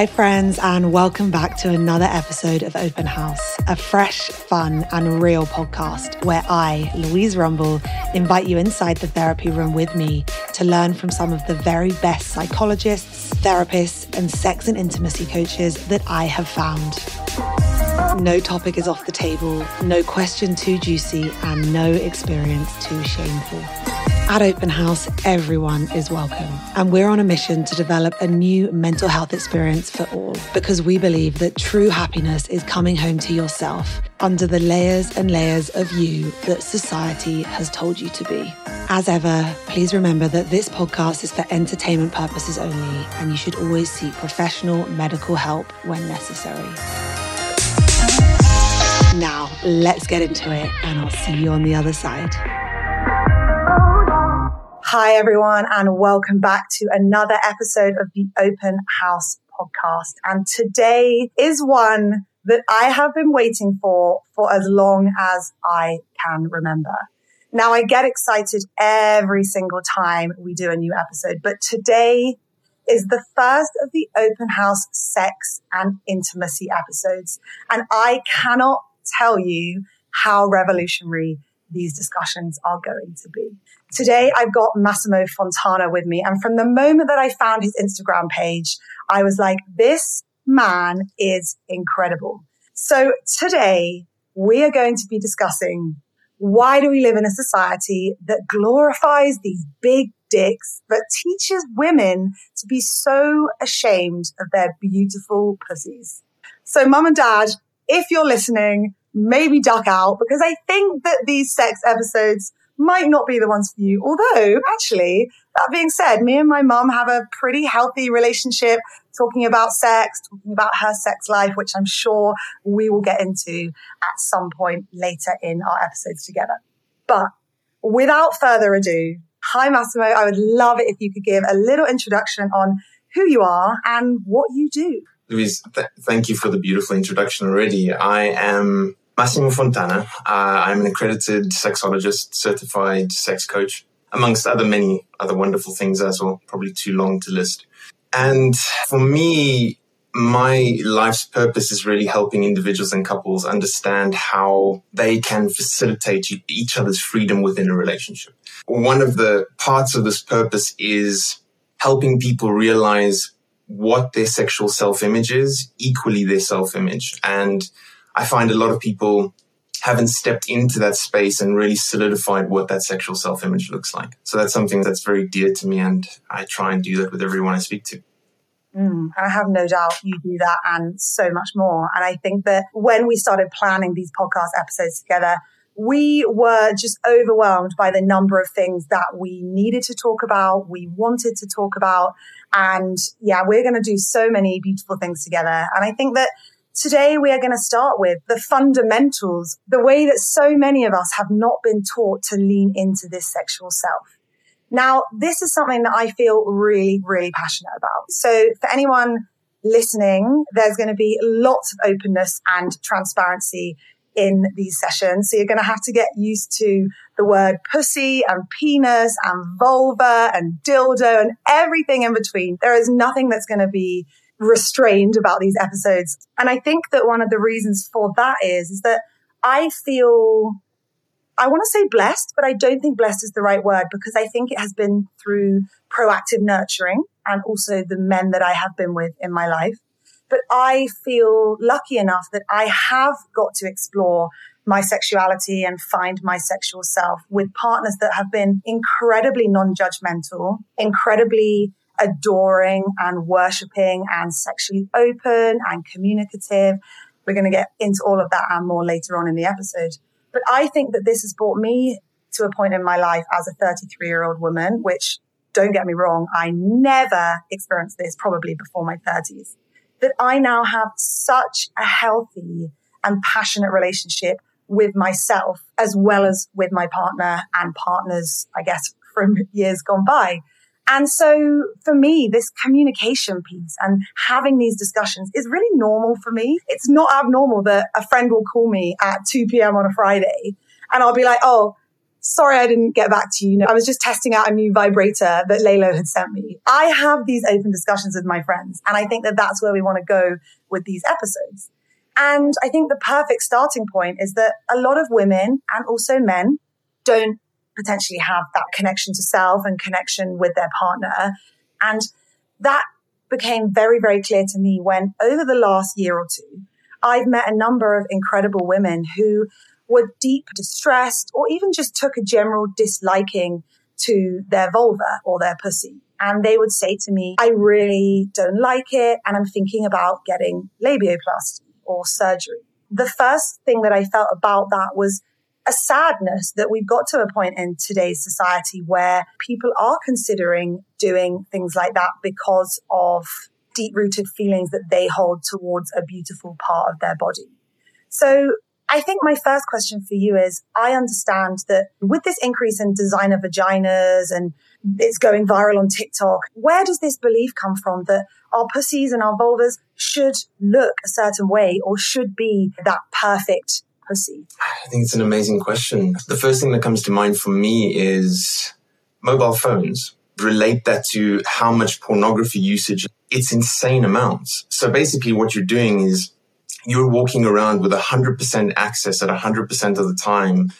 Hi, friends, and welcome back to another episode of Open House, a fresh, fun, and real podcast where I, Louise Rumble, invite you inside the therapy room with me to learn from some of the very best psychologists, therapists, and sex and intimacy coaches that I have found. No topic is off the table, no question too juicy, and no experience too shameful. At Open House, everyone is welcome. And we're on a mission to develop a new mental health experience for all because we believe that true happiness is coming home to yourself under the layers and layers of you that society has told you to be. As ever, please remember that this podcast is for entertainment purposes only, and you should always seek professional medical help when necessary. Now, let's get into it, and I'll see you on the other side. Hi, everyone, and welcome back to another episode of the Open House podcast. And today is one that I have been waiting for for as long as I can remember. Now, I get excited every single time we do a new episode, but today is the first of the Open House sex and intimacy episodes. And I cannot tell you how revolutionary these discussions are going to be. Today, I've got Massimo Fontana with me. And from the moment that I found his Instagram page, I was like, this man is incredible. So today, we are going to be discussing why do we live in a society that glorifies these big dicks, but teaches women to be so ashamed of their beautiful pussies. So, mum and dad, if you're listening, maybe duck out because I think that these sex episodes might not be the ones for you. Although, actually, that being said, me and my mum have a pretty healthy relationship talking about sex, talking about her sex life, which I'm sure we will get into at some point later in our episodes together. But without further ado, hi Massimo, I would love it if you could give a little introduction on who you are and what you do. Louise, th- thank you for the beautiful introduction already. I am Massimo Fontana. Uh, I'm an accredited sexologist, certified sex coach, amongst other many other wonderful things as well. Probably too long to list. And for me, my life's purpose is really helping individuals and couples understand how they can facilitate each other's freedom within a relationship. One of the parts of this purpose is helping people realize what their sexual self image is, equally their self image, and I find a lot of people haven't stepped into that space and really solidified what that sexual self image looks like. So that's something that's very dear to me, and I try and do that with everyone I speak to. Mm, I have no doubt you do that and so much more. And I think that when we started planning these podcast episodes together, we were just overwhelmed by the number of things that we needed to talk about, we wanted to talk about. And yeah, we're going to do so many beautiful things together. And I think that Today we are going to start with the fundamentals, the way that so many of us have not been taught to lean into this sexual self. Now, this is something that I feel really, really passionate about. So for anyone listening, there's going to be lots of openness and transparency in these sessions. So you're going to have to get used to the word pussy and penis and vulva and dildo and everything in between. There is nothing that's going to be restrained about these episodes. And I think that one of the reasons for that is, is that I feel, I want to say blessed, but I don't think blessed is the right word because I think it has been through proactive nurturing and also the men that I have been with in my life. But I feel lucky enough that I have got to explore my sexuality and find my sexual self with partners that have been incredibly non-judgmental, incredibly adoring and worshipping and sexually open and communicative. We're going to get into all of that and more later on in the episode. But I think that this has brought me to a point in my life as a 33 year old woman, which don't get me wrong, I never experienced this probably before my 30s, that I now have such a healthy and passionate relationship with myself as well as with my partner and partners, I guess, from years gone by. And so for me, this communication piece and having these discussions is really normal for me. It's not abnormal that a friend will call me at 2 p.m. on a Friday and I'll be like, Oh, sorry I didn't get back to you. I was just testing out a new vibrator that LELO had sent me. I have these open discussions with my friends. And I think that that's where we want to go with these episodes. And I think the perfect starting point is that a lot of women and also men don't potentially have that connection to self and connection with their partner. And that became very, very clear to me when over the last year or two, I've met a number of incredible women who were deep distressed or even just took a general disliking to their vulva or their pussy. And they would say to me, I really don't like it. And I'm thinking about getting labioplasty or surgery. The first thing that I felt about that was a sadness that we've got to a point in today's society where people are considering doing things like that because of deep rooted feelings that they hold towards a beautiful part of their body. So I think my first question for you is I understand that with this increase in designer vaginas and it's going viral on TikTok, where does this belief come from that our pussies and our vulvas should look a certain way or should be that perfect I think it's an amazing question. The first thing that comes to mind for me is mobile phones. Relate that to how much pornography usage. It's insane amounts. So basically what you're doing is you're walking around with 100% access at 100% of the time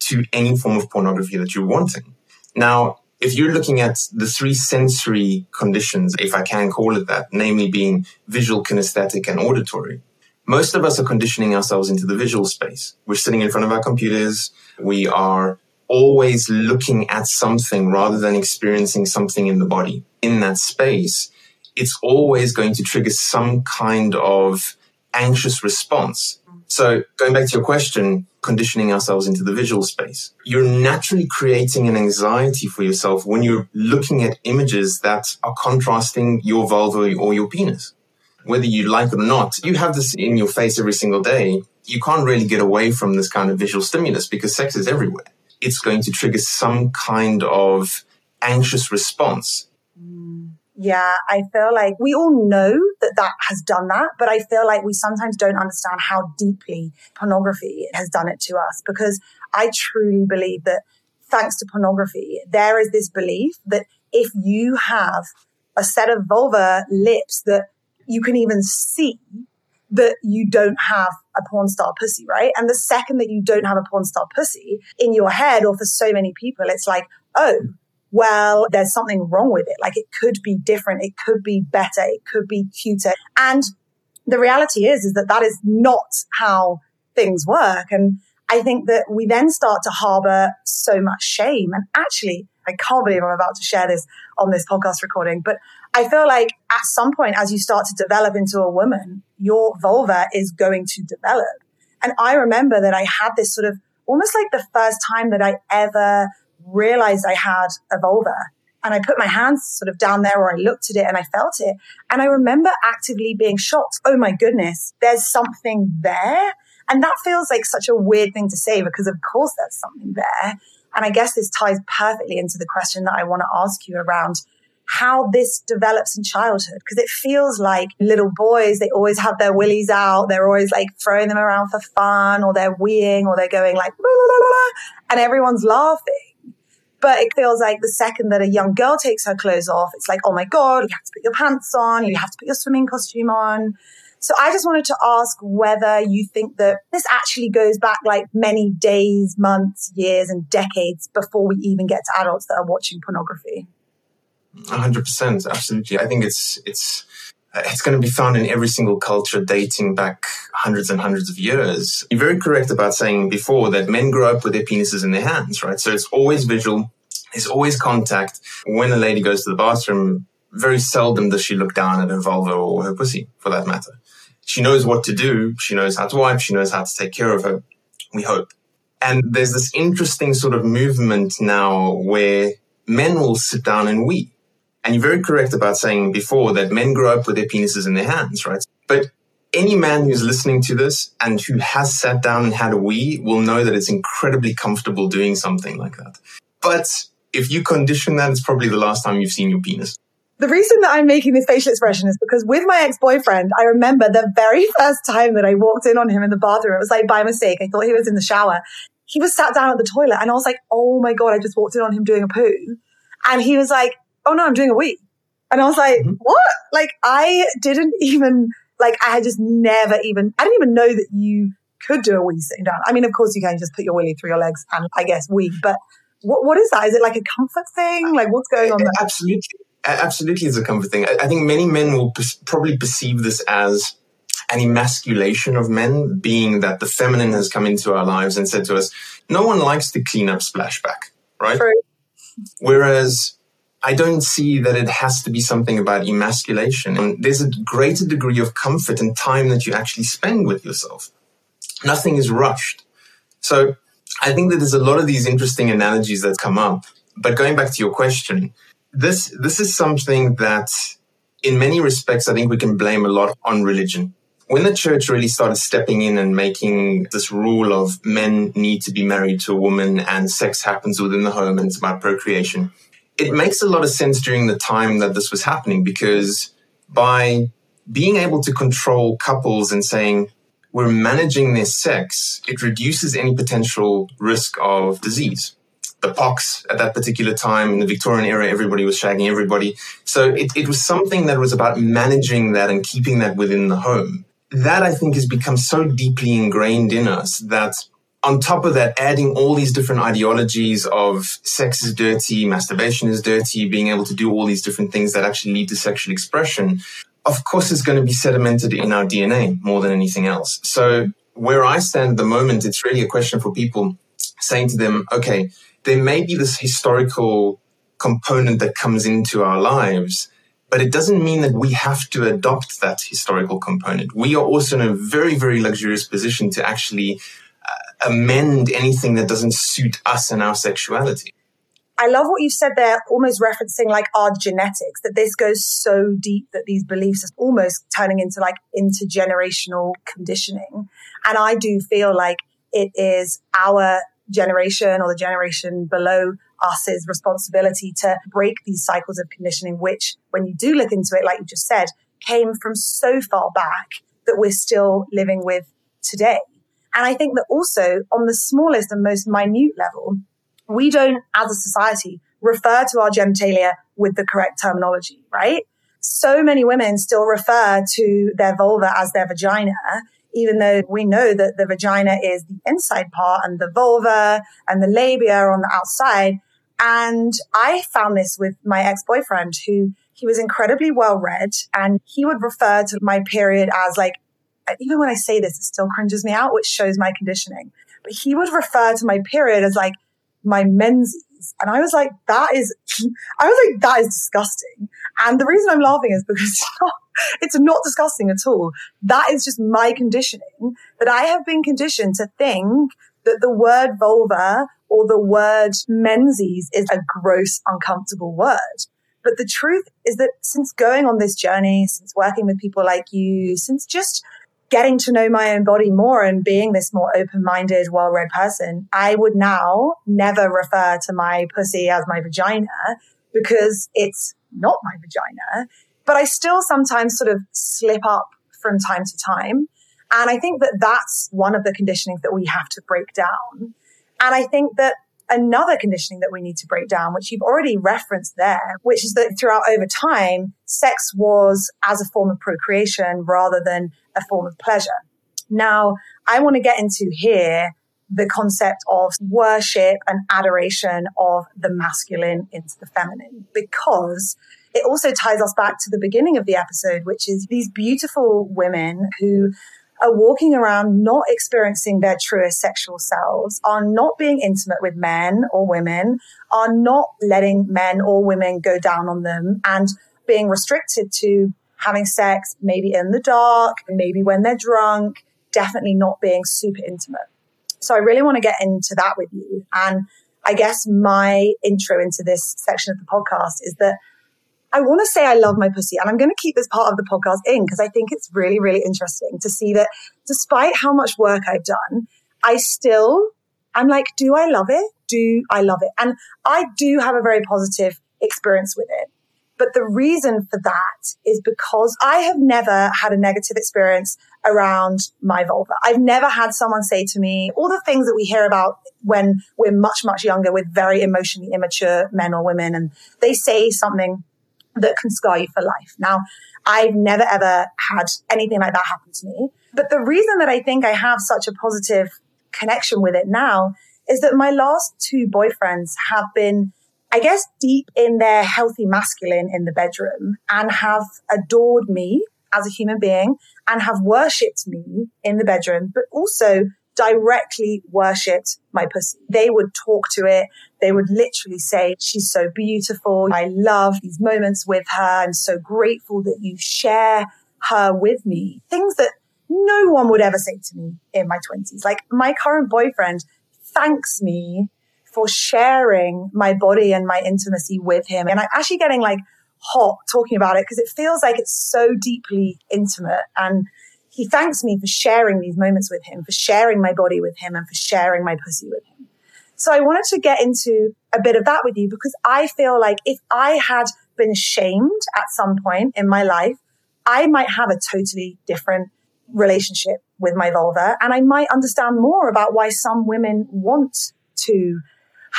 to any form of pornography that you're wanting. Now, if you're looking at the three sensory conditions, if I can call it that, namely being visual, kinesthetic, and auditory, most of us are conditioning ourselves into the visual space. We're sitting in front of our computers. We are always looking at something rather than experiencing something in the body. In that space, it's always going to trigger some kind of anxious response. So going back to your question, conditioning ourselves into the visual space, you're naturally creating an anxiety for yourself when you're looking at images that are contrasting your vulva or your penis. Whether you like it or not, you have this in your face every single day. You can't really get away from this kind of visual stimulus because sex is everywhere. It's going to trigger some kind of anxious response mm. yeah, I feel like we all know that that has done that, but I feel like we sometimes don't understand how deeply pornography has done it to us because I truly believe that thanks to pornography, there is this belief that if you have a set of vulva lips that you can even see, that you don't have a porn star pussy, right? And the second that you don't have a porn star pussy in your head, or for so many people, it's like, oh, well, there's something wrong with it. Like it could be different. It could be better. It could be cuter. And the reality is, is that that is not how things work. And I think that we then start to harbor so much shame. And actually, I can't believe I'm about to share this on this podcast recording, but I feel like at some point, as you start to develop into a woman, your vulva is going to develop. And I remember that I had this sort of almost like the first time that I ever realized I had a vulva. And I put my hands sort of down there or I looked at it and I felt it. And I remember actively being shocked. Oh my goodness, there's something there. And that feels like such a weird thing to say because of course there's something there. And I guess this ties perfectly into the question that I want to ask you around how this develops in childhood. Because it feels like little boys, they always have their willies out. They're always like throwing them around for fun or they're weeing or they're going like, and everyone's laughing. But it feels like the second that a young girl takes her clothes off, it's like, oh my God, you have to put your pants on, you have to put your swimming costume on. So I just wanted to ask whether you think that this actually goes back like many days, months, years, and decades before we even get to adults that are watching pornography. Hundred percent, absolutely. I think it's it's uh, it's going to be found in every single culture dating back hundreds and hundreds of years. You're very correct about saying before that men grow up with their penises in their hands, right? So it's always visual. There's always contact. When a lady goes to the bathroom, very seldom does she look down at her vulva or her pussy for that matter. She knows what to do. She knows how to wipe. She knows how to take care of her. We hope. And there's this interesting sort of movement now where men will sit down and wee and you're very correct about saying before that men grow up with their penises in their hands, right? But any man who's listening to this and who has sat down and had a wee will know that it's incredibly comfortable doing something like that. But if you condition that, it's probably the last time you've seen your penis. The reason that I'm making this facial expression is because with my ex-boyfriend, I remember the very first time that I walked in on him in the bathroom. It was like by mistake. I thought he was in the shower he was sat down at the toilet and I was like, oh my God, I just walked in on him doing a poo. And he was like, oh no, I'm doing a wee. And I was like, mm-hmm. what? Like I didn't even, like I had just never even, I didn't even know that you could do a wee sitting down. I mean, of course you can just put your willy through your legs and I guess wee, but what, what is that? Is it like a comfort thing? Like what's going on there? Absolutely. Absolutely, it's a comfort thing. I think many men will probably perceive this as an emasculation of men, being that the feminine has come into our lives and said to us, no one likes to clean up splashback, right? True. Whereas I don't see that it has to be something about emasculation. And there's a greater degree of comfort and time that you actually spend with yourself. Nothing is rushed. So I think that there's a lot of these interesting analogies that come up. But going back to your question, this this is something that in many respects I think we can blame a lot on religion. When the church really started stepping in and making this rule of men need to be married to a woman and sex happens within the home and it's about procreation, it makes a lot of sense during the time that this was happening because by being able to control couples and saying we're managing their sex, it reduces any potential risk of disease the pox at that particular time in the Victorian era, everybody was shagging everybody. So it, it was something that was about managing that and keeping that within the home. That I think has become so deeply ingrained in us that on top of that, adding all these different ideologies of sex is dirty, masturbation is dirty, being able to do all these different things that actually lead to sexual expression, of course, is going to be sedimented in our DNA more than anything else. So where I stand at the moment, it's really a question for people saying to them, okay, there may be this historical component that comes into our lives, but it doesn't mean that we have to adopt that historical component. We are also in a very, very luxurious position to actually amend anything that doesn't suit us and our sexuality. I love what you said there, almost referencing like our genetics, that this goes so deep that these beliefs are almost turning into like intergenerational conditioning. And I do feel like it is our generation or the generation below us's responsibility to break these cycles of conditioning, which when you do look into it, like you just said, came from so far back that we're still living with today. And I think that also on the smallest and most minute level, we don't as a society refer to our genitalia with the correct terminology, right? So many women still refer to their vulva as their vagina even though we know that the vagina is the inside part and the vulva and the labia are on the outside. And I found this with my ex-boyfriend who he was incredibly well read and he would refer to my period as like, even when I say this, it still cringes me out, which shows my conditioning. But he would refer to my period as like my menses. And I was like, that is, I was like, that is disgusting. And the reason I'm laughing is because it's not disgusting at all. That is just my conditioning that I have been conditioned to think that the word vulva or the word menses is a gross, uncomfortable word. But the truth is that since going on this journey, since working with people like you, since just getting to know my own body more and being this more open-minded, well-read person, I would now never refer to my pussy as my vagina because it's not my vagina. But I still sometimes sort of slip up from time to time. And I think that that's one of the conditionings that we have to break down. And I think that another conditioning that we need to break down, which you've already referenced there, which is that throughout over time, sex was as a form of procreation rather than a form of pleasure. Now, I want to get into here the concept of worship and adoration of the masculine into the feminine because it also ties us back to the beginning of the episode, which is these beautiful women who are walking around not experiencing their truest sexual selves, are not being intimate with men or women, are not letting men or women go down on them and being restricted to having sex maybe in the dark, maybe when they're drunk, definitely not being super intimate. So I really want to get into that with you. And I guess my intro into this section of the podcast is that I want to say I love my pussy and I'm going to keep this part of the podcast in because I think it's really, really interesting to see that despite how much work I've done, I still, I'm like, do I love it? Do I love it? And I do have a very positive experience with it. But the reason for that is because I have never had a negative experience around my vulva. I've never had someone say to me all the things that we hear about when we're much, much younger with very emotionally immature men or women. And they say something that can scar you for life. Now, I've never ever had anything like that happen to me. But the reason that I think I have such a positive connection with it now is that my last two boyfriends have been, I guess, deep in their healthy masculine in the bedroom and have adored me as a human being and have worshipped me in the bedroom, but also directly worshipped my pussy. They would talk to it. They would literally say, she's so beautiful. I love these moments with her. I'm so grateful that you share her with me. Things that no one would ever say to me in my twenties. Like my current boyfriend thanks me for sharing my body and my intimacy with him. And I'm actually getting like hot talking about it because it feels like it's so deeply intimate. And he thanks me for sharing these moments with him, for sharing my body with him, and for sharing my pussy with him. So I wanted to get into a bit of that with you because I feel like if I had been shamed at some point in my life, I might have a totally different relationship with my vulva and I might understand more about why some women want to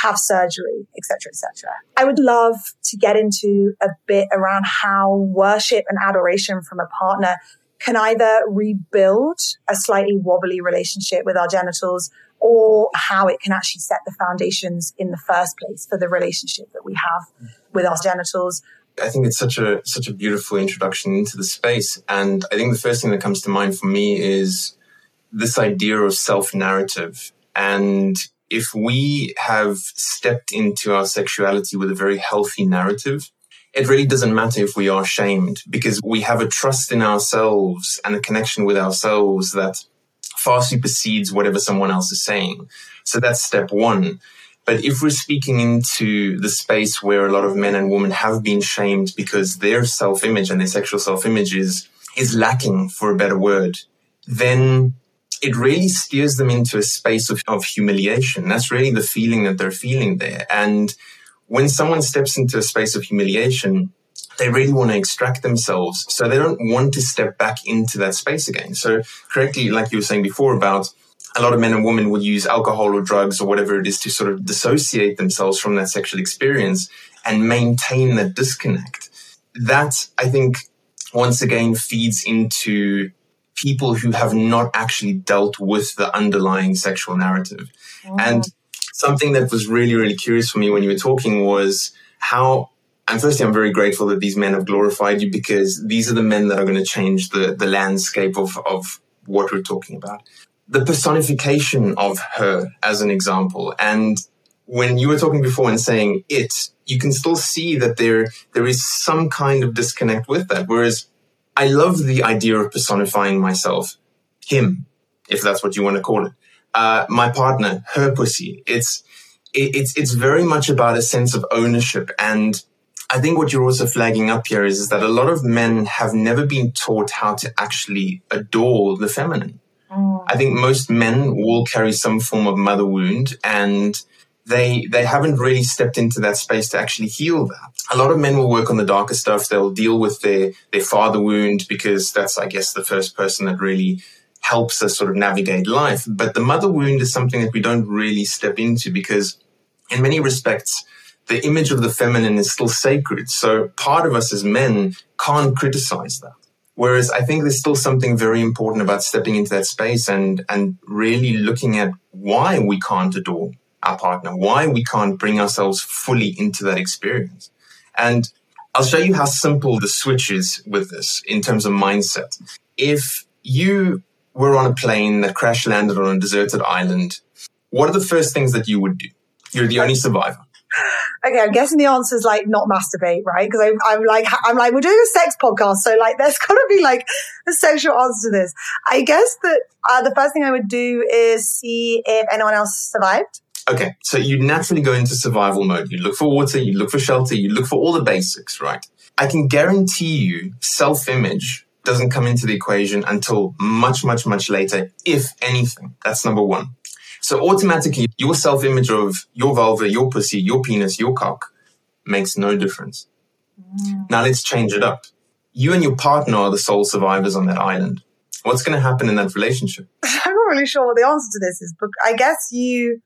have surgery, etc., etc. I would love to get into a bit around how worship and adoration from a partner can either rebuild a slightly wobbly relationship with our genitals or how it can actually set the foundations in the first place for the relationship that we have with our genitals. I think it's such a such a beautiful introduction into the space and I think the first thing that comes to mind for me is this idea of self narrative and if we have stepped into our sexuality with a very healthy narrative, it really doesn't matter if we are shamed because we have a trust in ourselves and a connection with ourselves that far supersedes whatever someone else is saying. So that's step one. But if we're speaking into the space where a lot of men and women have been shamed because their self image and their sexual self image is, is lacking, for a better word, then it really steers them into a space of, of humiliation. That's really the feeling that they're feeling there. And when someone steps into a space of humiliation, they really want to extract themselves. So they don't want to step back into that space again. So correctly, like you were saying before about a lot of men and women will use alcohol or drugs or whatever it is to sort of dissociate themselves from that sexual experience and maintain that disconnect. That I think once again feeds into people who have not actually dealt with the underlying sexual narrative. Oh. And something that was really, really curious for me when you were talking was how and firstly, I'm very grateful that these men have glorified you because these are the men that are going to change the, the landscape of, of what we're talking about. The personification of her as an example. And when you were talking before and saying it, you can still see that there, there is some kind of disconnect with that. Whereas I love the idea of personifying myself, him, if that's what you want to call it. Uh, my partner, her pussy. It's, it, it's, it's very much about a sense of ownership. And I think what you're also flagging up here is, is that a lot of men have never been taught how to actually adore the feminine. Mm. I think most men will carry some form of mother wound and they they haven't really stepped into that space to actually heal that. A lot of men will work on the darker stuff. They'll deal with their their father wound because that's I guess the first person that really helps us sort of navigate life. But the mother wound is something that we don't really step into because in many respects the image of the feminine is still sacred. So part of us as men can't criticize that. Whereas I think there's still something very important about stepping into that space and, and really looking at why we can't adore our partner, why we can't bring ourselves fully into that experience. And I'll show you how simple the switch is with this in terms of mindset. If you were on a plane that crash landed on a deserted island, what are the first things that you would do? You're the only survivor. Okay, I'm guessing the answer is like not masturbate, right? Because I'm, I'm, like, I'm like, we're doing a sex podcast, so like, there's got to be like a sexual answer to this. I guess that uh, the first thing I would do is see if anyone else survived. Okay, so you naturally go into survival mode. You look for water, you look for shelter, you look for all the basics, right? I can guarantee you self image doesn't come into the equation until much, much, much later, if anything. That's number one. So automatically, your self image of your vulva, your pussy, your penis, your cock makes no difference. Mm. Now let's change it up. You and your partner are the sole survivors on that island. what's going to happen in that relationship? I'm not really sure what the answer to this is, but I guess you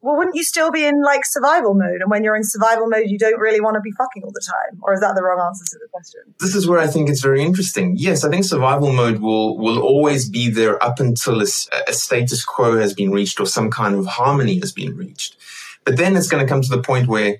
well, wouldn't you still be in like survival mode? And when you're in survival mode, you don't really want to be fucking all the time. Or is that the wrong answer to the question? This is where I think it's very interesting. Yes, I think survival mode will, will always be there up until a, a status quo has been reached or some kind of harmony has been reached. But then it's going to come to the point where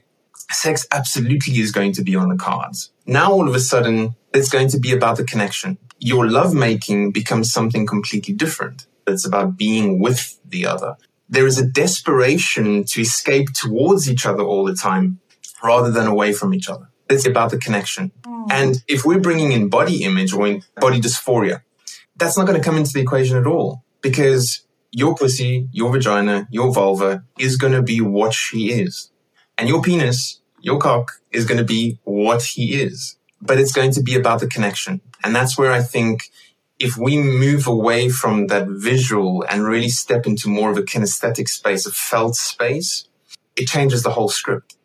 sex absolutely is going to be on the cards. Now, all of a sudden, it's going to be about the connection. Your lovemaking becomes something completely different. It's about being with the other there is a desperation to escape towards each other all the time rather than away from each other. It's about the connection. Mm. And if we're bringing in body image or in body dysphoria, that's not going to come into the equation at all because your pussy, your vagina, your vulva is going to be what she is. And your penis, your cock is going to be what he is. But it's going to be about the connection. And that's where I think if we move away from that visual and really step into more of a kinesthetic space, a felt space, it changes the whole script.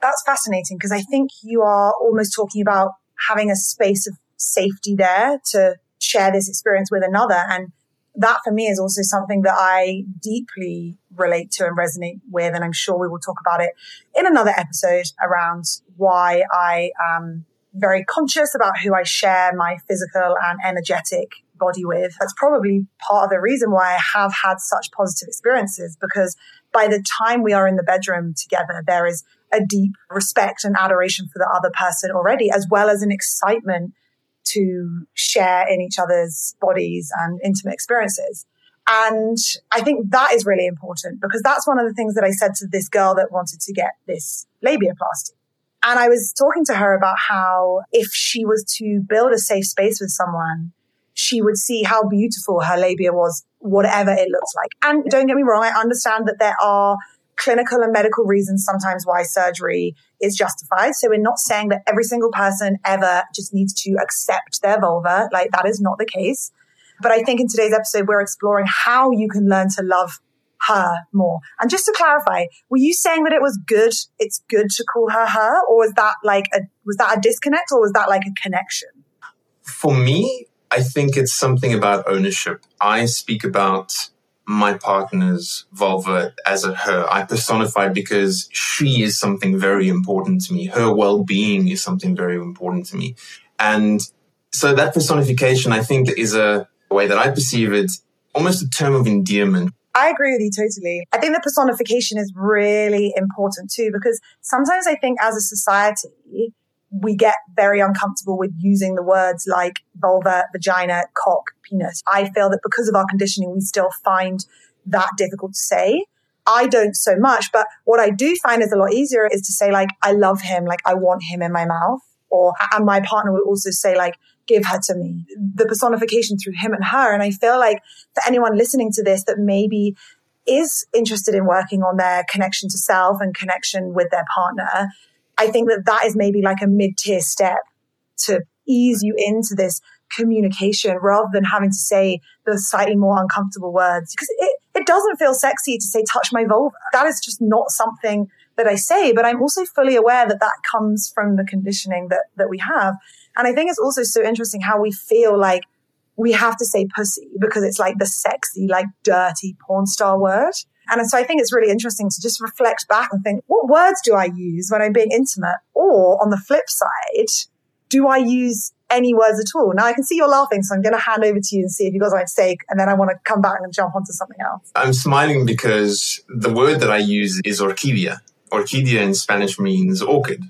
That's fascinating because I think you are almost talking about having a space of safety there to share this experience with another. And that for me is also something that I deeply relate to and resonate with. And I'm sure we will talk about it in another episode around why I am very conscious about who I share my physical and energetic body with. That's probably part of the reason why I have had such positive experiences because by the time we are in the bedroom together, there is a deep respect and adoration for the other person already, as well as an excitement to share in each other's bodies and intimate experiences. And I think that is really important because that's one of the things that I said to this girl that wanted to get this labiaplasty. And I was talking to her about how if she was to build a safe space with someone, she would see how beautiful her labia was, whatever it looks like. And don't get me wrong, I understand that there are clinical and medical reasons sometimes why surgery is justified. So we're not saying that every single person ever just needs to accept their vulva. Like that is not the case. But I think in today's episode, we're exploring how you can learn to love her more. And just to clarify, were you saying that it was good? It's good to call her her, or was that like a was that a disconnect, or was that like a connection? For me, I think it's something about ownership. I speak about my partner's vulva as a her. I personify because she is something very important to me. Her well-being is something very important to me, and so that personification, I think, is a way that I perceive it, almost a term of endearment I agree with you totally. I think the personification is really important too, because sometimes I think as a society, we get very uncomfortable with using the words like vulva, vagina, cock, penis. I feel that because of our conditioning, we still find that difficult to say. I don't so much, but what I do find is a lot easier is to say like, I love him, like I want him in my mouth. Or, and my partner will also say like, give her to me, the personification through him and her. And I feel like for anyone listening to this that maybe is interested in working on their connection to self and connection with their partner, I think that that is maybe like a mid tier step to ease you into this communication rather than having to say the slightly more uncomfortable words because it, it doesn't feel sexy to say touch my vulva. That is just not something that I say, but I'm also fully aware that that comes from the conditioning that, that we have. And I think it's also so interesting how we feel like we have to say pussy because it's like the sexy, like dirty porn star word. And so I think it's really interesting to just reflect back and think, what words do I use when I'm being intimate? Or on the flip side, do I use any words at all? Now I can see you're laughing, so I'm going to hand over to you and see if you got something to say, and then I want to come back and jump onto something else. I'm smiling because the word that I use is orquídea. Orquídea in Spanish means orchid.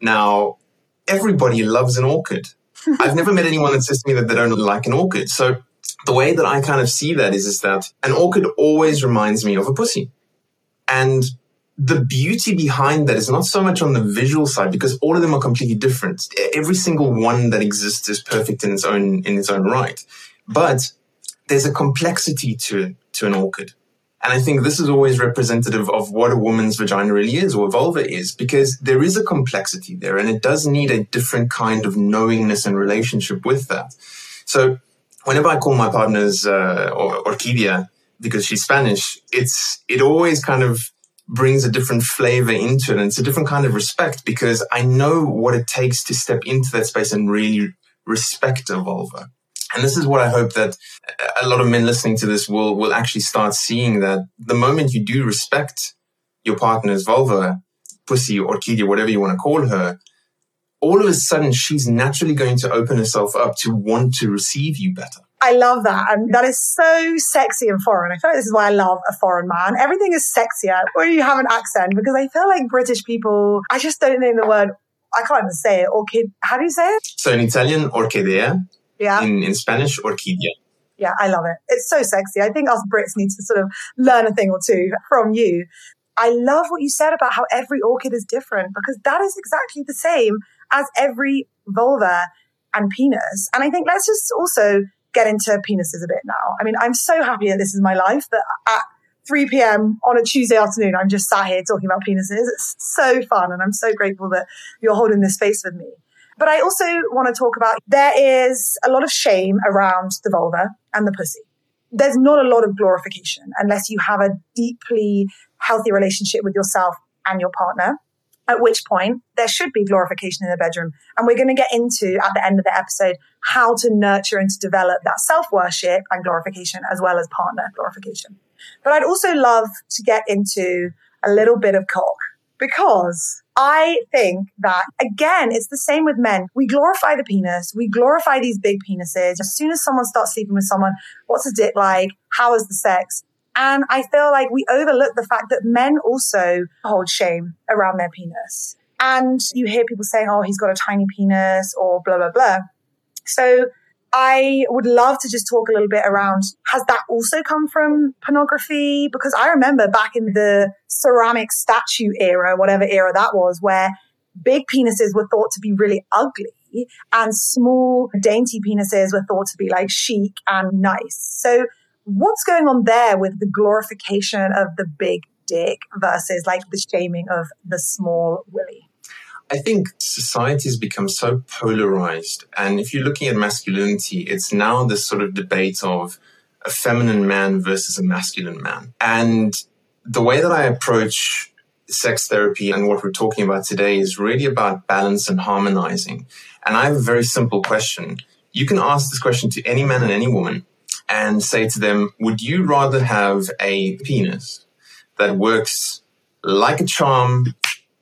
Now, everybody loves an orchid. I've never met anyone that says to me that they don't like an orchid. So the way that I kind of see that is, is that an orchid always reminds me of a pussy. And the beauty behind that is not so much on the visual side because all of them are completely different. Every single one that exists is perfect in its own, in its own right. But there's a complexity to, to an orchid. And I think this is always representative of what a woman's vagina really is or vulva is, because there is a complexity there and it does need a different kind of knowingness and relationship with that. So whenever I call my partners uh, or Orquídea, because she's Spanish, it's it always kind of brings a different flavor into it and it's a different kind of respect because I know what it takes to step into that space and really respect a vulva. And this is what I hope that a lot of men listening to this will, will actually start seeing that the moment you do respect your partner's vulva, pussy, or orchidea, whatever you want to call her, all of a sudden she's naturally going to open herself up to want to receive you better. I love that. And that is so sexy and foreign. I feel like this is why I love a foreign man. Everything is sexier when you have an accent because I feel like British people, I just don't know the word, I can't even say it. Orchid, how do you say it? So in Italian, orchidea. Yeah. In, in Spanish, orquídea. Yeah, I love it. It's so sexy. I think us Brits need to sort of learn a thing or two from you. I love what you said about how every orchid is different because that is exactly the same as every vulva and penis. And I think let's just also get into penises a bit now. I mean, I'm so happy that this is my life that at 3 p.m. on a Tuesday afternoon, I'm just sat here talking about penises. It's so fun. And I'm so grateful that you're holding this space with me. But I also want to talk about there is a lot of shame around the vulva and the pussy. There's not a lot of glorification unless you have a deeply healthy relationship with yourself and your partner at which point there should be glorification in the bedroom. And we're going to get into at the end of the episode how to nurture and to develop that self worship and glorification as well as partner glorification. But I'd also love to get into a little bit of cock because I think that again, it's the same with men. We glorify the penis. We glorify these big penises. As soon as someone starts sleeping with someone, what's the dick like? How is the sex? And I feel like we overlook the fact that men also hold shame around their penis. And you hear people saying, oh, he's got a tiny penis or blah, blah, blah. So I would love to just talk a little bit around has that also come from pornography? Because I remember back in the ceramic statue era, whatever era that was, where big penises were thought to be really ugly and small, dainty penises were thought to be like chic and nice. So what's going on there with the glorification of the big dick versus like the shaming of the small willy? I think society has become so polarized. And if you're looking at masculinity, it's now this sort of debate of a feminine man versus a masculine man. And the way that I approach sex therapy and what we're talking about today is really about balance and harmonizing. And I have a very simple question. You can ask this question to any man and any woman and say to them, would you rather have a penis that works like a charm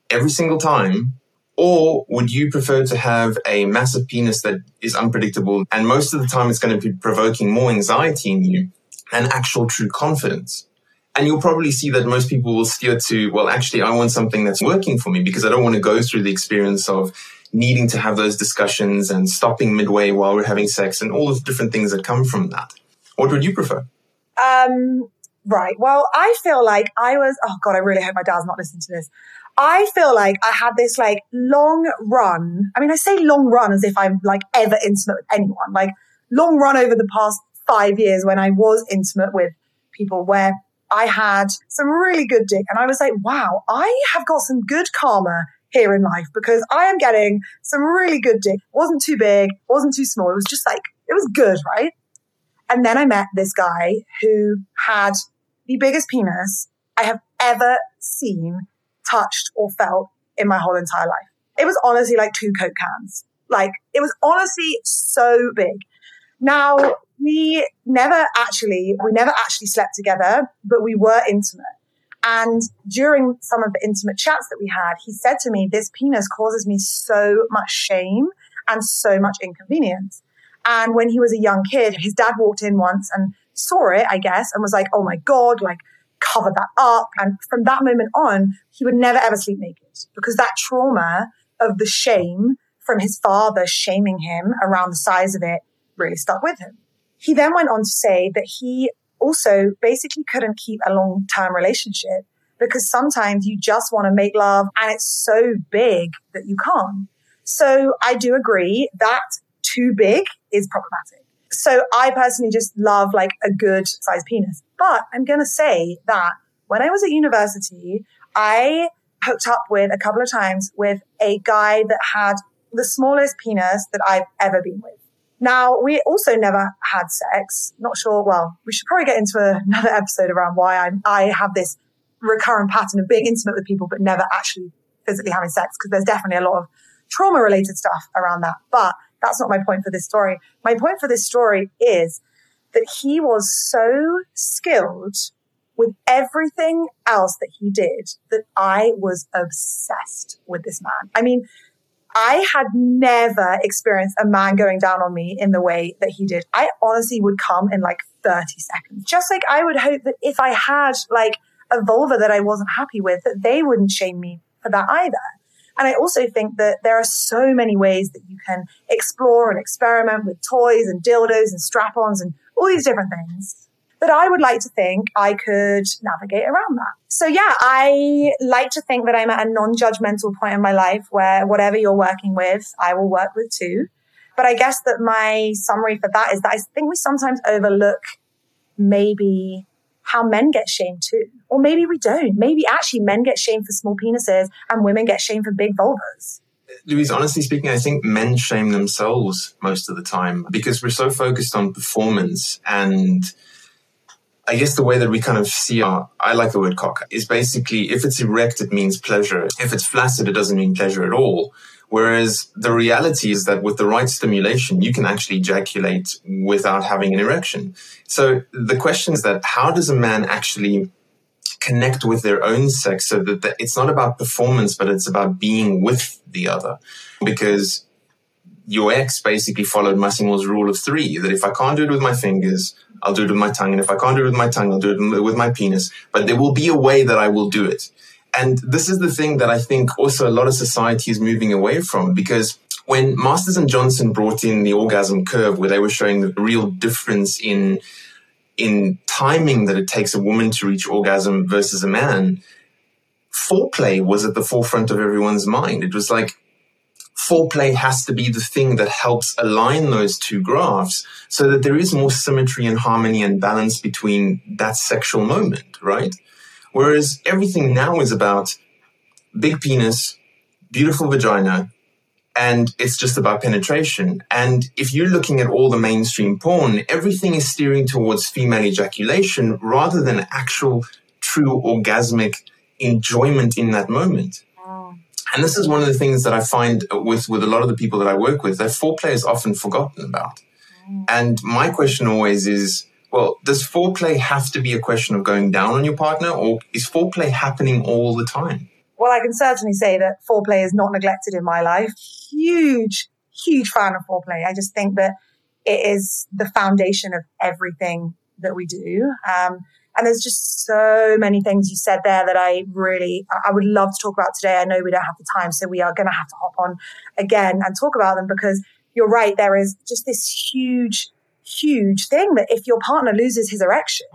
every single time? Or would you prefer to have a massive penis that is unpredictable and most of the time it's going to be provoking more anxiety in you and actual true confidence? And you'll probably see that most people will steer to, well, actually, I want something that's working for me because I don't want to go through the experience of needing to have those discussions and stopping midway while we're having sex and all the different things that come from that. What would you prefer? Um, right. Well, I feel like I was, oh God, I really hope my dad's not listening to this. I feel like I had this like long run. I mean, I say long run as if I'm like ever intimate with anyone, like long run over the past five years when I was intimate with people where I had some really good dick. And I was like, wow, I have got some good karma here in life because I am getting some really good dick. It wasn't too big, wasn't too small. It was just like, it was good, right? And then I met this guy who had the biggest penis I have ever seen, touched, or felt in my whole entire life. It was honestly like two Coke cans. Like, it was honestly so big. Now, we never actually, we never actually slept together, but we were intimate. And during some of the intimate chats that we had, he said to me, this penis causes me so much shame and so much inconvenience. And when he was a young kid, his dad walked in once and saw it, I guess, and was like, oh my God, like cover that up. And from that moment on, he would never ever sleep naked because that trauma of the shame from his father shaming him around the size of it really stuck with him. He then went on to say that he also basically couldn't keep a long term relationship because sometimes you just want to make love and it's so big that you can't. So I do agree that too big is problematic. So I personally just love like a good sized penis. But I'm going to say that when I was at university, I hooked up with a couple of times with a guy that had the smallest penis that I've ever been with. Now, we also never had sex. Not sure. Well, we should probably get into another episode around why i I have this recurrent pattern of being intimate with people, but never actually physically having sex, because there's definitely a lot of trauma related stuff around that. But That's not my point for this story. My point for this story is that he was so skilled with everything else that he did that I was obsessed with this man. I mean, I had never experienced a man going down on me in the way that he did. I honestly would come in like 30 seconds. Just like I would hope that if I had like a vulva that I wasn't happy with, that they wouldn't shame me for that either. And I also think that there are so many ways that you can explore and experiment with toys and dildos and strap ons and all these different things that I would like to think I could navigate around that. So yeah, I like to think that I'm at a non-judgmental point in my life where whatever you're working with, I will work with too. But I guess that my summary for that is that I think we sometimes overlook maybe how men get shamed too. Or maybe we don't. Maybe actually men get shamed for small penises and women get shamed for big vulvas. Louise, honestly speaking, I think men shame themselves most of the time because we're so focused on performance. And I guess the way that we kind of see our, I like the word cock, is basically if it's erect, it means pleasure. If it's flaccid, it doesn't mean pleasure at all. Whereas the reality is that with the right stimulation, you can actually ejaculate without having an erection. So the question is that how does a man actually connect with their own sex so that the, it's not about performance, but it's about being with the other? Because your ex basically followed Massimo's rule of three that if I can't do it with my fingers, I'll do it with my tongue. And if I can't do it with my tongue, I'll do it with my penis. But there will be a way that I will do it. And this is the thing that I think also a lot of society is moving away from because when Masters and Johnson brought in the orgasm curve where they were showing the real difference in in timing that it takes a woman to reach orgasm versus a man, foreplay was at the forefront of everyone's mind. It was like foreplay has to be the thing that helps align those two graphs so that there is more symmetry and harmony and balance between that sexual moment, right? Whereas everything now is about big penis, beautiful vagina, and it's just about penetration. And if you're looking at all the mainstream porn, everything is steering towards female ejaculation rather than actual true orgasmic enjoyment in that moment. And this is one of the things that I find with, with a lot of the people that I work with, that foreplay is often forgotten about. Mm. And my question always is, well, does foreplay have to be a question of going down on your partner or is foreplay happening all the time? Well, I can certainly say that foreplay is not neglected in my life. Huge, huge fan of foreplay. I just think that it is the foundation of everything that we do. Um, and there's just so many things you said there that I really, I would love to talk about today. I know we don't have the time, so we are going to have to hop on again and talk about them because you're right. There is just this huge huge thing that if your partner loses his erection,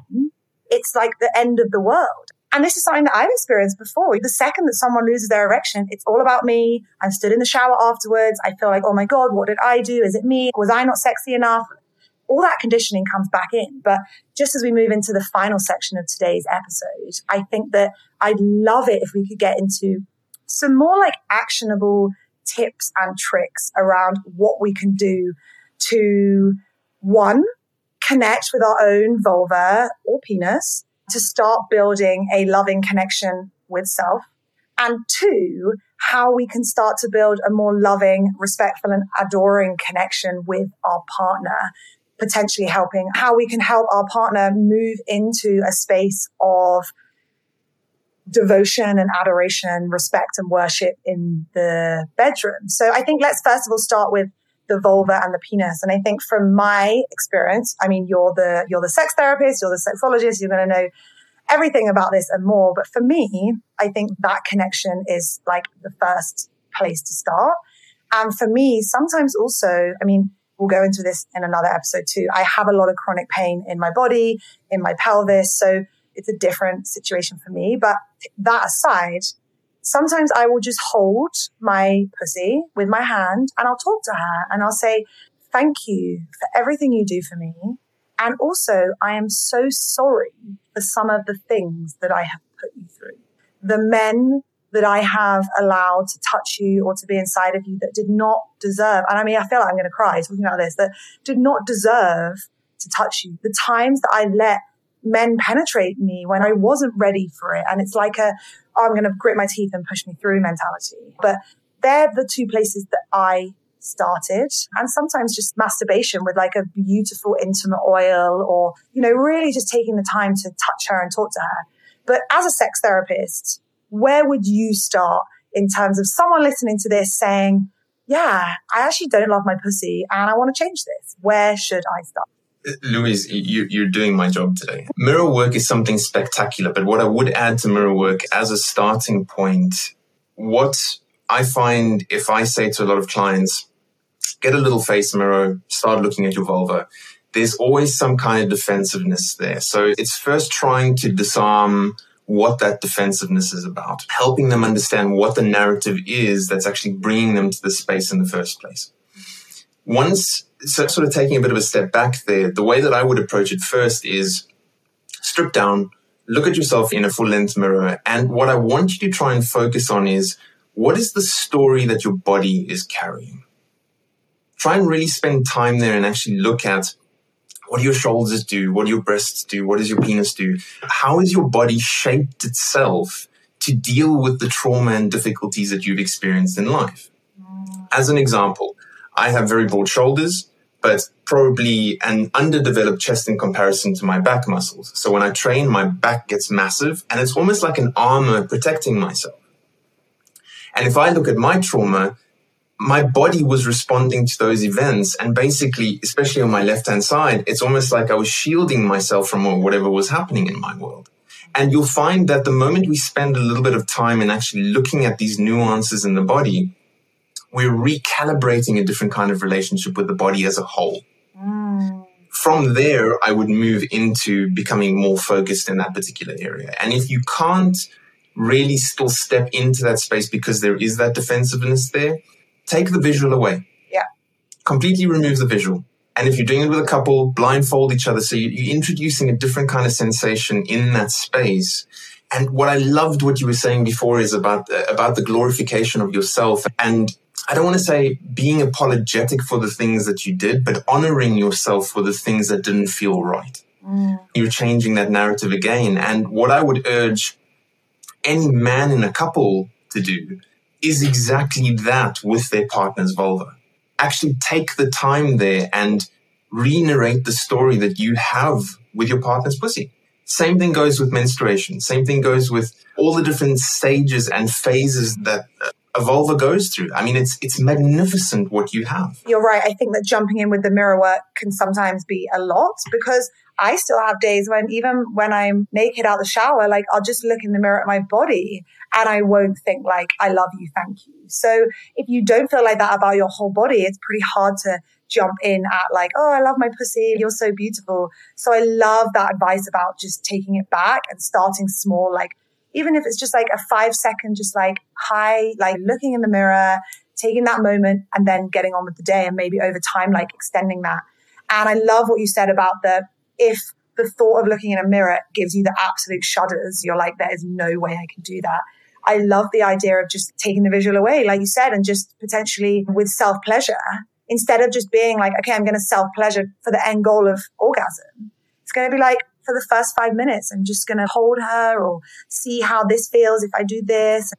it's like the end of the world. And this is something that I've experienced before. The second that someone loses their erection, it's all about me. I'm stood in the shower afterwards. I feel like, oh my God, what did I do? Is it me? Was I not sexy enough? All that conditioning comes back in. But just as we move into the final section of today's episode, I think that I'd love it if we could get into some more like actionable tips and tricks around what we can do to one, connect with our own vulva or penis to start building a loving connection with self. And two, how we can start to build a more loving, respectful and adoring connection with our partner, potentially helping how we can help our partner move into a space of devotion and adoration, respect and worship in the bedroom. So I think let's first of all start with the vulva and the penis. And I think from my experience, I mean, you're the, you're the sex therapist, you're the sexologist, you're going to know everything about this and more. But for me, I think that connection is like the first place to start. And for me, sometimes also, I mean, we'll go into this in another episode too. I have a lot of chronic pain in my body, in my pelvis. So it's a different situation for me. But that aside, sometimes I will just hold my pussy with my hand and I'll talk to her and I'll say, thank you for everything you do for me. And also, I am so sorry for some of the things that I have put you through. The men that I have allowed to touch you or to be inside of you that did not deserve, and I mean, I feel like I'm going to cry talking about this, that did not deserve to touch you. The times that I let men penetrate me when I wasn't ready for it. And it's like a, oh, I'm going to grit my teeth and push me through mentality. But they're the two places that I started and sometimes just masturbation with like a beautiful intimate oil or, you know, really just taking the time to touch her and talk to her. But as a sex therapist, where would you start in terms of someone listening to this saying, yeah, I actually don't love my pussy and I want to change this. Where should I start? Louise, you, are doing my job today. Mirror work is something spectacular, but what I would add to mirror work as a starting point, what I find if I say to a lot of clients, get a little face mirror, start looking at your vulva, there's always some kind of defensiveness there. So it's first trying to disarm what that defensiveness is about, helping them understand what the narrative is that's actually bringing them to the space in the first place. Once, so sort of taking a bit of a step back there, the way that I would approach it first is strip down, look at yourself in a full length mirror. And what I want you to try and focus on is what is the story that your body is carrying? Try and really spend time there and actually look at what do your shoulders do? What do your breasts do? What does your penis do? How has your body shaped itself to deal with the trauma and difficulties that you've experienced in life? As an example, I have very broad shoulders, but probably an underdeveloped chest in comparison to my back muscles. So when I train, my back gets massive and it's almost like an armor protecting myself. And if I look at my trauma, my body was responding to those events. And basically, especially on my left hand side, it's almost like I was shielding myself from whatever was happening in my world. And you'll find that the moment we spend a little bit of time in actually looking at these nuances in the body, we're recalibrating a different kind of relationship with the body as a whole. Mm. From there, I would move into becoming more focused in that particular area. And if you can't really still step into that space because there is that defensiveness there, take the visual away. Yeah. Completely remove the visual. And if you're doing it with a couple, blindfold each other. So you're introducing a different kind of sensation in that space. And what I loved what you were saying before is about the, about the glorification of yourself. And I don't want to say being apologetic for the things that you did, but honoring yourself for the things that didn't feel right. Mm. You're changing that narrative again. And what I would urge any man in a couple to do is exactly that with their partner's vulva. Actually take the time there and re-narrate the story that you have with your partner's pussy. Same thing goes with menstruation. Same thing goes with all the different stages and phases that a vulva goes through. I mean, it's it's magnificent what you have. You're right. I think that jumping in with the mirror work can sometimes be a lot because I still have days when even when I'm naked out the shower, like I'll just look in the mirror at my body and I won't think like, I love you, thank you. So if you don't feel like that about your whole body, it's pretty hard to jump in at like, oh, I love my pussy. You're so beautiful. So I love that advice about just taking it back and starting small. Like, even if it's just like a five second, just like, hi, like looking in the mirror, taking that moment and then getting on with the day and maybe over time, like extending that. And I love what you said about the if the thought of looking in a mirror gives you the absolute shudders, you're like, there is no way I can do that. I love the idea of just taking the visual away, like you said, and just potentially with self pleasure instead of just being like, okay, I'm going to self pleasure for the end goal of orgasm. It's going to be like, for the first five minutes, I'm just going to hold her or see how this feels if I do this.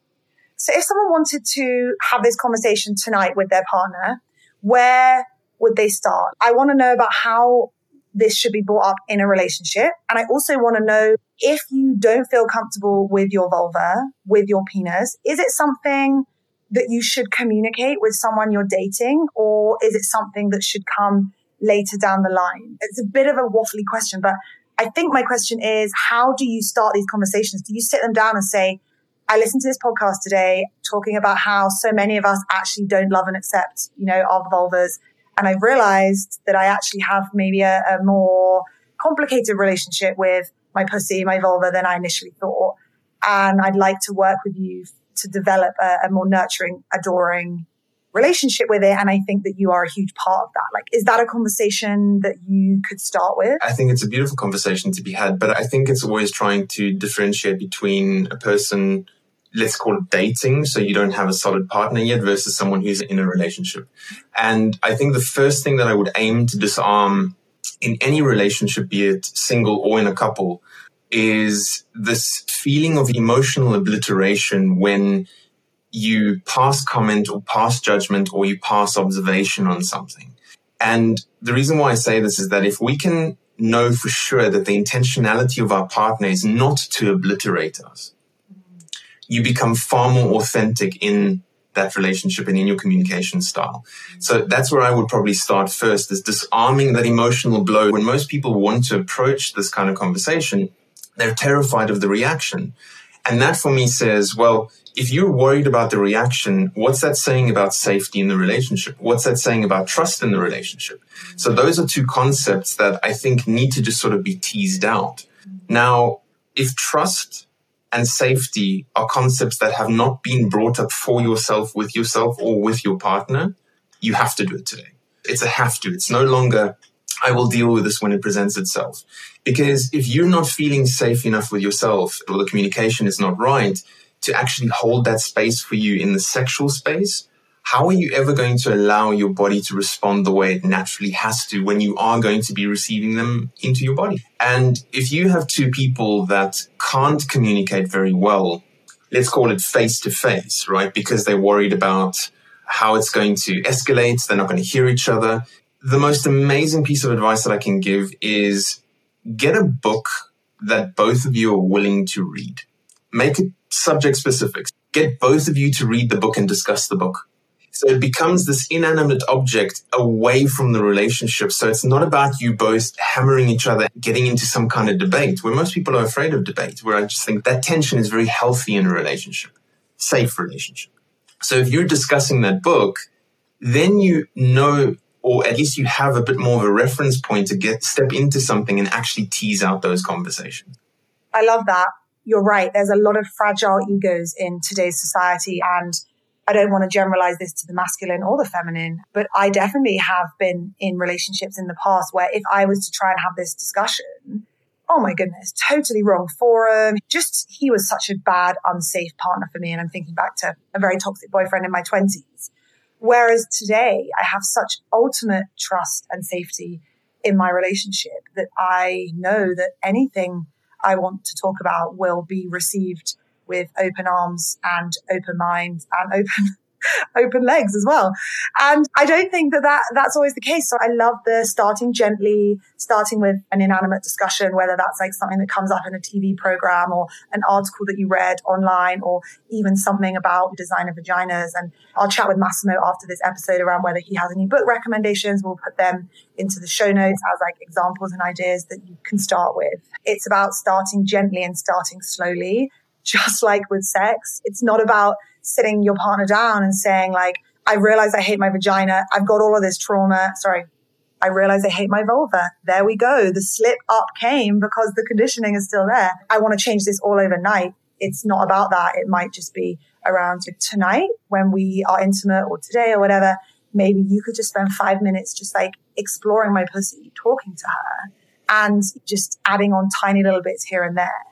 So if someone wanted to have this conversation tonight with their partner, where would they start? I want to know about how this should be brought up in a relationship. And I also want to know if you don't feel comfortable with your vulva, with your penis, is it something that you should communicate with someone you're dating or is it something that should come later down the line? It's a bit of a waffly question, but I think my question is, how do you start these conversations? Do you sit them down and say, I listened to this podcast today talking about how so many of us actually don't love and accept, you know, our vulvas and I realized that I actually have maybe a, a more complicated relationship with my pussy, my vulva than I initially thought. And I'd like to work with you to develop a, a, more nurturing, adoring relationship with it. And I think that you are a huge part of that. Like, is that a conversation that you could start with? I think it's a beautiful conversation to be had, but I think it's always trying to differentiate between a person let's call it dating. So you don't have a solid partner yet versus someone who's in a relationship. And I think the first thing that I would aim to disarm in any relationship, be it single or in a couple, is this feeling of emotional obliteration when you pass comment or pass judgment or you pass observation on something. And the reason why I say this is that if we can know for sure that the intentionality of our partner is not to obliterate us, you become far more authentic in that relationship and in your communication style. So that's where I would probably start first is disarming that emotional blow. When most people want to approach this kind of conversation, they're terrified of the reaction. And that for me says, well, if you're worried about the reaction, what's that saying about safety in the relationship? What's that saying about trust in the relationship? So those are two concepts that I think need to just sort of be teased out. Now, if trust and safety are concepts that have not been brought up for yourself, with yourself, or with your partner, you have to do it today. It's a have to. It's no longer, I will deal with this when it presents itself. Because if you're not feeling safe enough with yourself, or the communication is not right, to actually hold that space for you in the sexual space, how are you ever going to allow your body to respond the way it naturally has to when you are going to be receiving them into your body? And if you have two people that can't communicate very well, let's call it face to face, right? Because they're worried about how it's going to escalate. They're not going to hear each other. The most amazing piece of advice that I can give is get a book that both of you are willing to read. Make it subject specific. Get both of you to read the book and discuss the book so it becomes this inanimate object away from the relationship. So it's not about you both hammering each other, getting into some kind of debate where most people are afraid of debate, where I just think that tension is very healthy in a relationship, safe relationship. So if you're discussing that book, then you know, or at least you have a bit more of a reference point to get step into something and actually tease out those conversations. I love that. You're right. There's a lot of fragile egos in today's society and I don't want to generalize this to the masculine or the feminine, but I definitely have been in relationships in the past where if I was to try and have this discussion, oh my goodness, totally wrong forum. Just he was such a bad, unsafe partner for me. And I'm thinking back to a very toxic boyfriend in my 20s. Whereas today I have such ultimate trust and safety in my relationship that I know that anything I want to talk about will be received with open arms and open minds and open open legs as well. And I don't think that, that that's always the case. So I love the starting gently, starting with an inanimate discussion, whether that's like something that comes up in a TV program or an article that you read online or even something about designer vaginas. And I'll chat with Massimo after this episode around whether he has any book recommendations. We'll put them into the show notes as like examples and ideas that you can start with. It's about starting gently and starting slowly just like with sex. It's not about sitting your partner down and saying like, I realize I hate my vagina. I've got all of this trauma. Sorry. I realize I hate my vulva. There we go. The slip up came because the conditioning is still there. I want to change this all overnight. It's not about that. It might just be around tonight when we are intimate or today or whatever. Maybe you could just spend five minutes just like exploring my pussy, talking to her and just adding on tiny little bits here and there.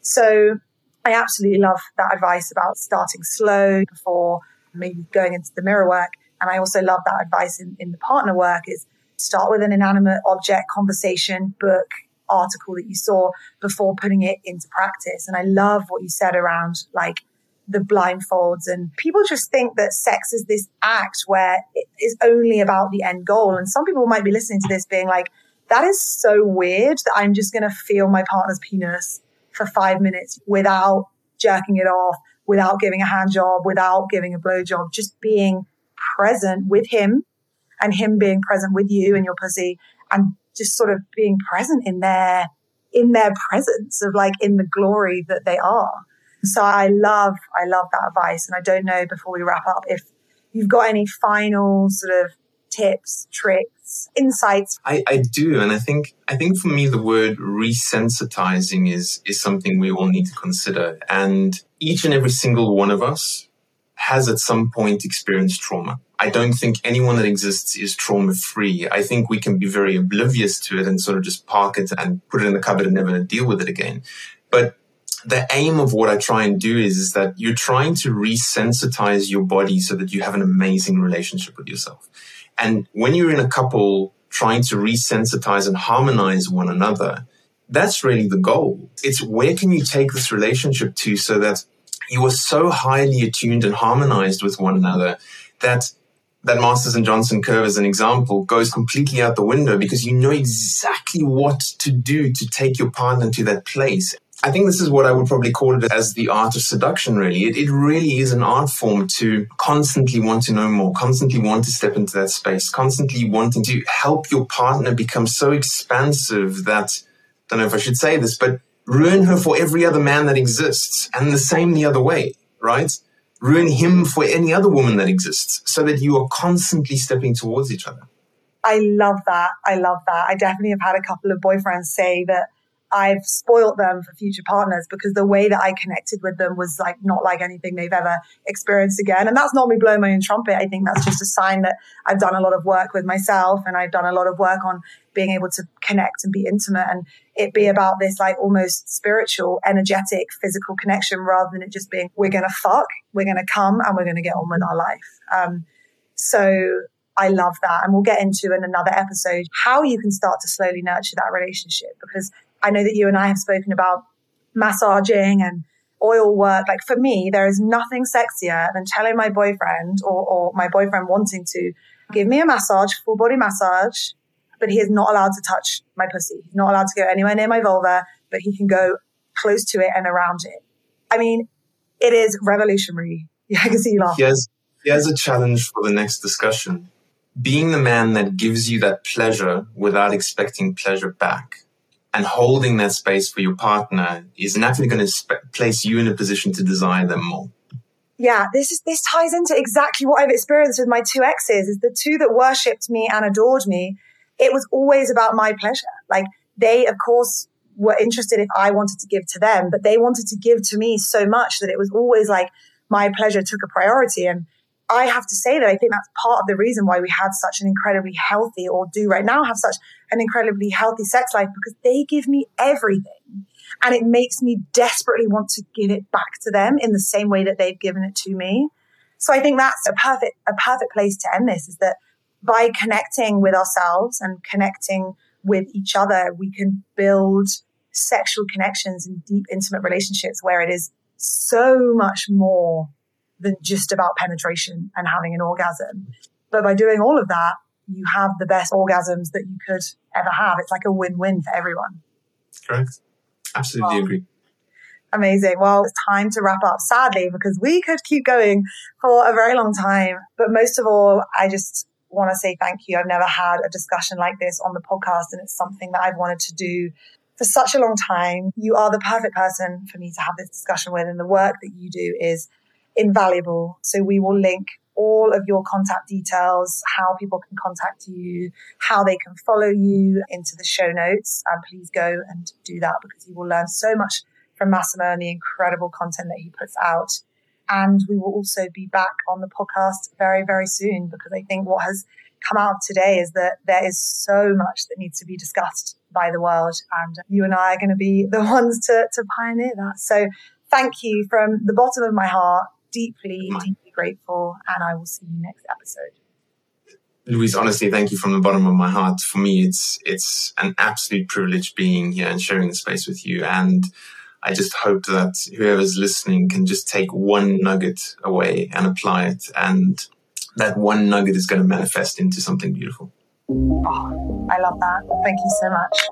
So I absolutely love that advice about starting slow before maybe going into the mirror work. And I also love that advice in, in the partner work is start with an inanimate object conversation, book, article that you saw before putting it into practice. And I love what you said around like the blindfolds and people just think that sex is this act where it is only about the end goal. And some people might be listening to this being like, that is so weird that I'm just going to feel my partner's penis for five minutes without jerking it off, without giving a hand job, without giving a blow job, just being present with him and him being present with you and your pussy and just sort of being present in their in their presence of like in the glory that they are. So I love I love that advice and I don't know before we wrap up if you've got any final sort of tips, tricks, insights? I, I do. And I think, I think for me, the word resensitizing is, is something we all need to consider. And each and every single one of us has at some point experienced trauma. I don't think anyone that exists is trauma free. I think we can be very oblivious to it and sort of just park it and put it in the cupboard and never deal with it again. But the aim of what I try and do is, is that you're trying to resensitize your body so that you have an amazing relationship with yourself. And when you're in a couple trying to resensitize and harmonize one another, that's really the goal. It's where can you take this relationship to so that you are so highly attuned and harmonized with one another that that Masters and Johnson curve as an example goes completely out the window because you know exactly what to do to take your partner to that place. I think this is what I would probably call it as the art of seduction, really. It, it really is an art form to constantly want to know more, constantly want to step into that space, constantly wanting to help your partner become so expansive that, I don't know if I should say this, but ruin her for every other man that exists and the same the other way, right? Ruin him for any other woman that exists so that you are constantly stepping towards each other. I love that. I love that. I definitely have had a couple of boyfriends say that I've spoilt them for future partners because the way that I connected with them was like not like anything they've ever experienced again. And that's not me blowing my own trumpet. I think that's just a sign that I've done a lot of work with myself and I've done a lot of work on being able to connect and be intimate and it be about this like almost spiritual, energetic, physical connection rather than it just being, we're going to fuck, we're going to come and we're going to get on with our life. Um, so I love that. And we'll get into in another episode how you can start to slowly nurture that relationship because I know that you and I have spoken about massaging and oil work. Like for me, there is nothing sexier than telling my boyfriend or, or my boyfriend wanting to give me a massage, full body massage, but he is not allowed to touch my pussy. He's not allowed to go anywhere near my vulva, but he can go close to it and around it. I mean, it is revolutionary. Yeah, I can see you laugh. He has, he has a challenge for the next discussion. Being the man that gives you that pleasure without expecting pleasure back and holding that space for your partner is naturally going to sp- place you in a position to desire them more. Yeah, this is this ties into exactly what I've experienced with my two exes. Is the two that worshipped me and adored me. It was always about my pleasure. Like they, of course, were interested if I wanted to give to them, but they wanted to give to me so much that it was always like my pleasure took a priority. And I have to say that I think that's part of the reason why we had such an incredibly healthy, or do right now have such an incredibly healthy sex life because they give me everything. And it makes me desperately want to give it back to them in the same way that they've given it to me. So I think that's a perfect, a perfect place to end this is that by connecting with ourselves and connecting with each other, we can build sexual connections and deep, intimate relationships where it is so much more than just about penetration and having an orgasm. But by doing all of that, you have the best orgasms that you could ever have. It's like a win-win for everyone. Correct. Absolutely well, agree. Amazing. Well, it's time to wrap up, sadly, because we could keep going for a very long time. But most of all, I just want to say thank you. I've never had a discussion like this on the podcast, and it's something that I've wanted to do for such a long time. You are the perfect person for me to have this discussion with, and the work that you do is invaluable. So we will link all of your contact details, how people can contact you, how they can follow you into the show notes. And please go and do that because you will learn so much from Massimo and the incredible content that he puts out. And we will also be back on the podcast very, very soon because I think what has come out today is that there is so much that needs to be discussed by the world. And you and I are going to be the ones to, to pioneer that. So thank you from the bottom of my heart deeply, deeply grateful. And I will see you next episode. Louise, honestly, thank you from the bottom of my heart. For me, it's it's an absolute privilege being here and sharing the space with you. And I just hope that whoever's listening can just take one nugget away and apply it, and that one nugget is going to manifest into something beautiful. Oh, I love that. Thank you so much.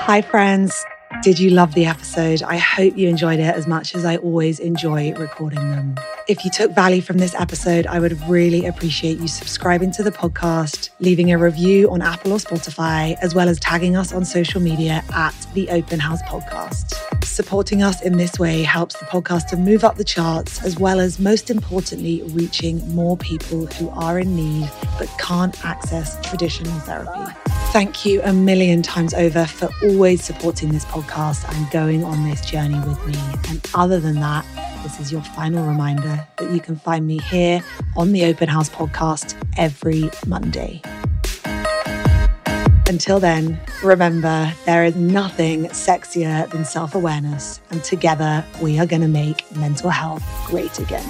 Hi, friends. Did you love the episode? I hope you enjoyed it as much as I always enjoy recording them. If you took value from this episode, I would really appreciate you subscribing to the podcast, leaving a review on Apple or Spotify, as well as tagging us on social media at the Open House Podcast. Supporting us in this way helps the podcast to move up the charts, as well as, most importantly, reaching more people who are in need but can't access traditional therapy. Thank you a million times over for always supporting this podcast and going on this journey with me. And other than that, this is your final reminder that you can find me here on the Open House podcast every Monday. Until then, remember there is nothing sexier than self awareness, and together we are going to make mental health great again.